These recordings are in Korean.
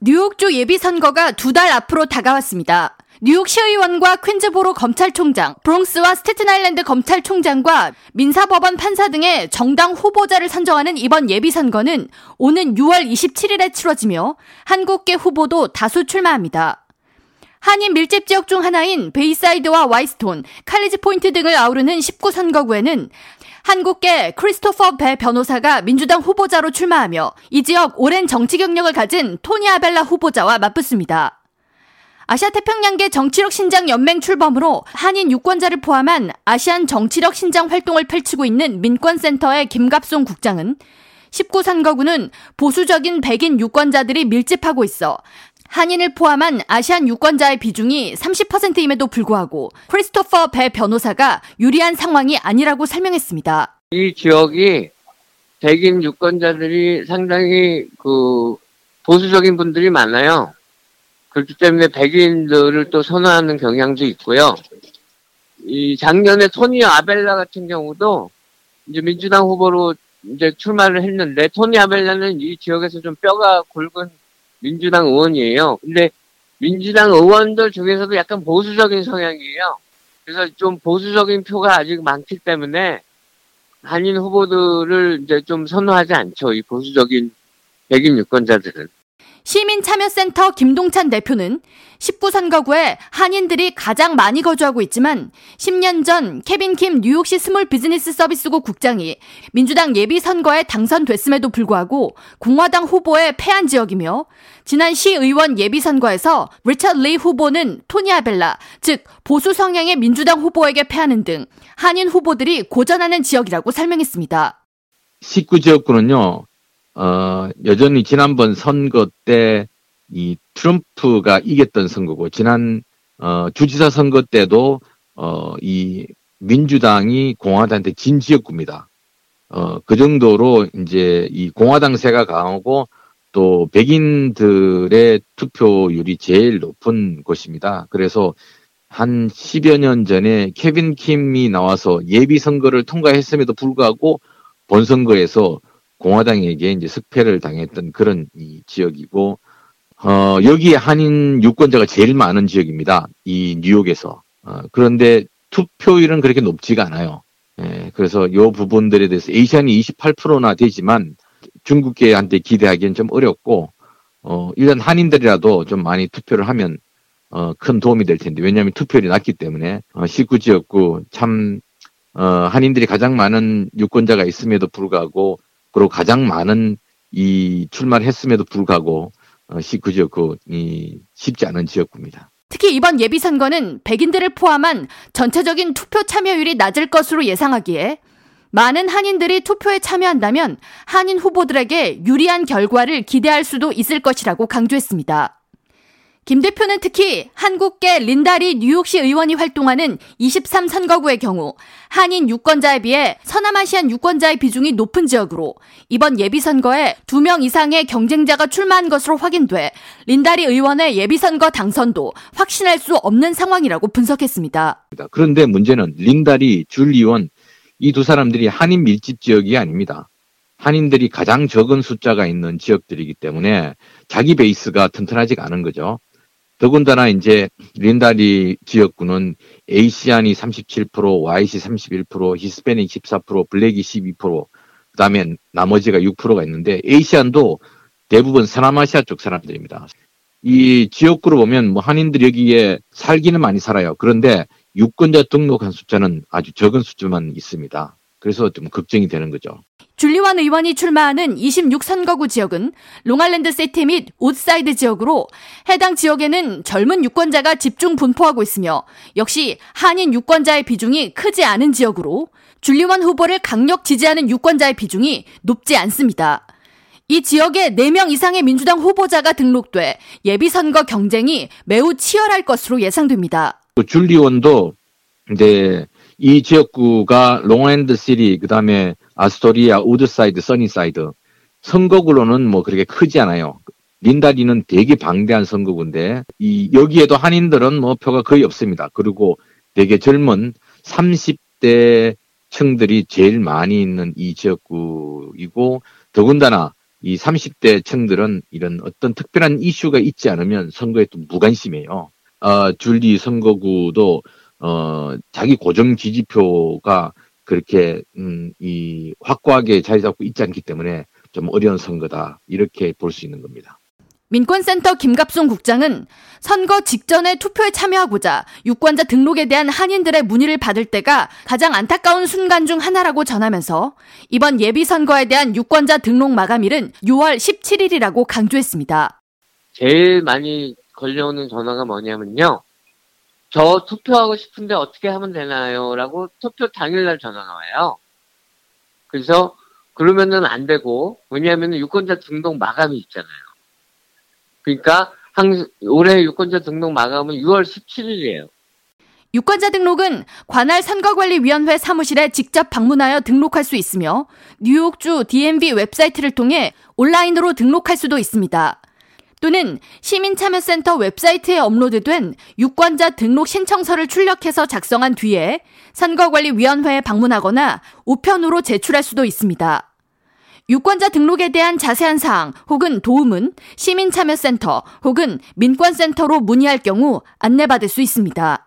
뉴욕주 예비선거가 두 달 앞으로 다가왔습니다. 뉴욕 시의원과 퀸즈보로 검찰총장, 브롱스와 스테튼아일랜드 검찰총장과 민사법원 판사 등의 정당 후보자를 선정하는 이번 예비선거는 오는 6월 27일에 치러지며 한국계 후보도 다수 출마합니다. 한인 밀집 지역 중 하나인 베이사이드와 화이트스톤, 칼리지 포인트 등을 아우르는 19선거구에는 한국계 크리스토퍼 배 변호사가 민주당 후보자로 출마하며 이 지역 오랜 정치 경력을 가진 토니 아벨라 후보자와 맞붙습니다. 아시아 태평양계 정치력 신장 연맹 출범으로 한인 유권자를 포함한 아시안 정치력 신장 활동을 펼치고 있는 민권센터의 김갑송 국장은 19 선거구는 보수적인 백인 유권자들이 밀집하고 있어 한인을 포함한 아시안 유권자의 비중이 30%임에도 불구하고 크리스토퍼 배 변호사가 유리한 상황이 아니라고 설명했습니다. 이 지역이 백인 유권자들이 상당히 그 보수적인 분들이 많아요. 그렇기 때문에 백인들을 또 선호하는 경향도 있고요. 이 작년에 토니 아벨라 같은 경우도 이제 민주당 후보로 이제 출마를 했는데 토니 아벨라는 이 지역에서 좀 뼈가 굵은 민주당 의원이에요. 근데 민주당 의원들 중에서도 약간 보수적인 성향이에요. 그래서 좀 보수적인 표가 아직 많기 때문에 한인 후보들을 이제 좀 선호하지 않죠. 이 보수적인 백인 유권자들은. 시민참여센터 김동찬 대표는 19 선거구에 한인들이 가장 많이 거주하고 있지만 10년 전 케빈 킴 뉴욕시 small business 서비스국 국장이 민주당 예비 선거에 당선됐음에도 불구하고 공화당 후보에 패한 지역이며 지난 시의원 예비 선거에서 리처드 리 후보는 토니 아벨라, 즉 보수 성향의 민주당 후보에게 패하는 등 한인 후보들이 고전하는 지역이라고 설명했습니다. 19지역구는요, 어, 여전히 지난번 선거 때 이 트럼프가 이겼던 선거고 지난 어, 주지사 선거 때도 어, 이 민주당이 공화당한테 진 지역구입니다. 어, 그 정도로 이제 이 공화당세가 강하고 또 백인들의 투표율이 제일 높은 곳입니다. 그래서 한 10여 년 전에 케빈 킴이 나와서 예비 선거를 통과했음에도 불구하고 본선거에서 공화당에게 이제 석패를 당했던 그런 이 지역이고 어, 여기에 한인 유권자가 제일 많은 지역입니다. 이 뉴욕에서. 어, 그런데 투표율은 그렇게 높지가 않아요. 예, 그래서 이 부분들에 대해서 에이시안이 28%나 되지만 중국계한테 기대하기엔 좀 어렵고 어, 일단 한인들이라도 좀 많이 투표를 하면 어, 큰 도움이 될 텐데 왜냐하면 투표율이 낮기 때문에 어, 19지역구 참 어, 한인들이 가장 많은 유권자가 있음에도 불구하고 그리고 가장 많은 이 출마를 했음에도 불구하고 어, 그 지역구이 쉽지 않은 지역구입니다. 특히 이번 예비선거는 백인들을 포함한 전체적인 투표 참여율이 낮을 것으로 예상하기에 많은 한인들이 투표에 참여한다면 한인 후보들에게 유리한 결과를 기대할 수도 있을 것이라고 강조했습니다. 김 대표는 특히 한국계 린다리 뉴욕시 의원이 활동하는 23선거구의 경우 한인 유권자에 비해 서남아시안 유권자의 비중이 높은 지역으로 이번 예비선거에 2명 이상의 경쟁자가 출마한 것으로 확인돼 린다리 의원의 예비선거 당선도 확신할 수 없는 상황이라고 분석했습니다. 그런데 문제는 린다리, 줄 의원 이 두 사람들이 한인 밀집 지역이 아닙니다. 한인들이 가장 적은 숫자가 있는 지역들이기 때문에 자기 베이스가 튼튼하지가 않은 거죠. 더군다나 이제 린다리 지역구는 에이시안이 37%, YC 31%, 히스패닉 14%, 블랙이 12%, 그 다음에 나머지가 6%가 있는데 에이시안도 대부분 서남아시아 쪽 사람들입니다. 이 지역구로 보면 뭐 한인들이 여기에 살기는 많이 살아요. 그런데 유권자 등록한 숫자는 아주 적은 숫자만 있습니다. 그래서 좀 걱정이 되는 거죠. 줄리완 의원이 출마하는 26선거구 지역은 롱아일랜드 시티 및 우드사이드 지역으로 해당 지역에는 젊은 유권자가 집중 분포하고 있으며 역시 한인 유권자의 비중이 크지 않은 지역으로 줄리 원 후보를 강력 지지하는 유권자의 비중이 높지 않습니다. 이 지역에 4명 이상의 민주당 후보자가 등록돼 예비선거 경쟁이 매우 치열할 것으로 예상됩니다. 줄리 원도 이제 이 지역구가 롱아일랜드 시티 그 다음에 아스토리아, 우드사이드, 써니사이드 선거구로는 뭐 그렇게 크지 않아요. 린다리는 되게 방대한 선거구인데 이 여기에도 한인들은 뭐 표가 거의 없습니다. 그리고 되게 젊은 30대 층들이 제일 많이 있는 이 지역구이고 더군다나 이 30대 층들은 이런 어떤 특별한 이슈가 있지 않으면 선거에 또 무관심해요. 어, 줄리 선거구도 어, 자기 고정 지지표가 그렇게 음, 이 확고하게 자리 잡고 있지 않기 때문에 좀 어려운 선거다 이렇게 볼 수 있는 겁니다. 민권센터 김갑송 국장은 선거 직전에 투표에 참여하고자 유권자 등록에 대한 한인들의 문의를 받을 때가 가장 안타까운 순간 중 하나라고 전하면서 이번 예비선거에 대한 유권자 등록 마감일은 6월 17일이라고 강조했습니다. 제일 많이 걸려오는 전화가 뭐냐면요. 저 투표하고 싶은데 어떻게 하면 되나요? 라고 투표 당일날 전화가 와요. 그래서 그러면은 안 되고, 왜냐하면 유권자 등록 마감이 있잖아요. 그러니까 항 올해 유권자 등록 마감은 6월 17일이에요. 유권자 등록은 관할 선거관리위원회 사무실에 직접 방문하여 등록할 수 있으며 뉴욕주 DMV 웹사이트를 통해 온라인으로 등록할 수도 있습니다. 또는 시민참여센터 웹사이트에 업로드된 유권자 등록 신청서를 출력해서 작성한 뒤에 선거관리위원회에 방문하거나 우편으로 제출할 수도 있습니다. 유권자 등록에 대한 자세한 사항 혹은 도움은 시민참여센터 혹은 민권센터로 문의할 경우 안내받을 수 있습니다.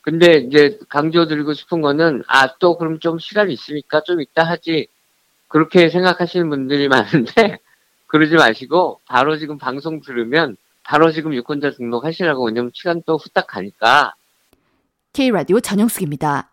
근데 이제 강조드리고 싶은 거는 아 또 그럼 좀 시간이 있으니까 좀 이따 하지 그렇게 생각하시는 분들이 많은데 그러지 마시고 바로 지금 방송 들으면 바로 지금 유권자 등록하시라고 왜냐면 시간 또 후딱 가니까 K라디오 전영숙입니다.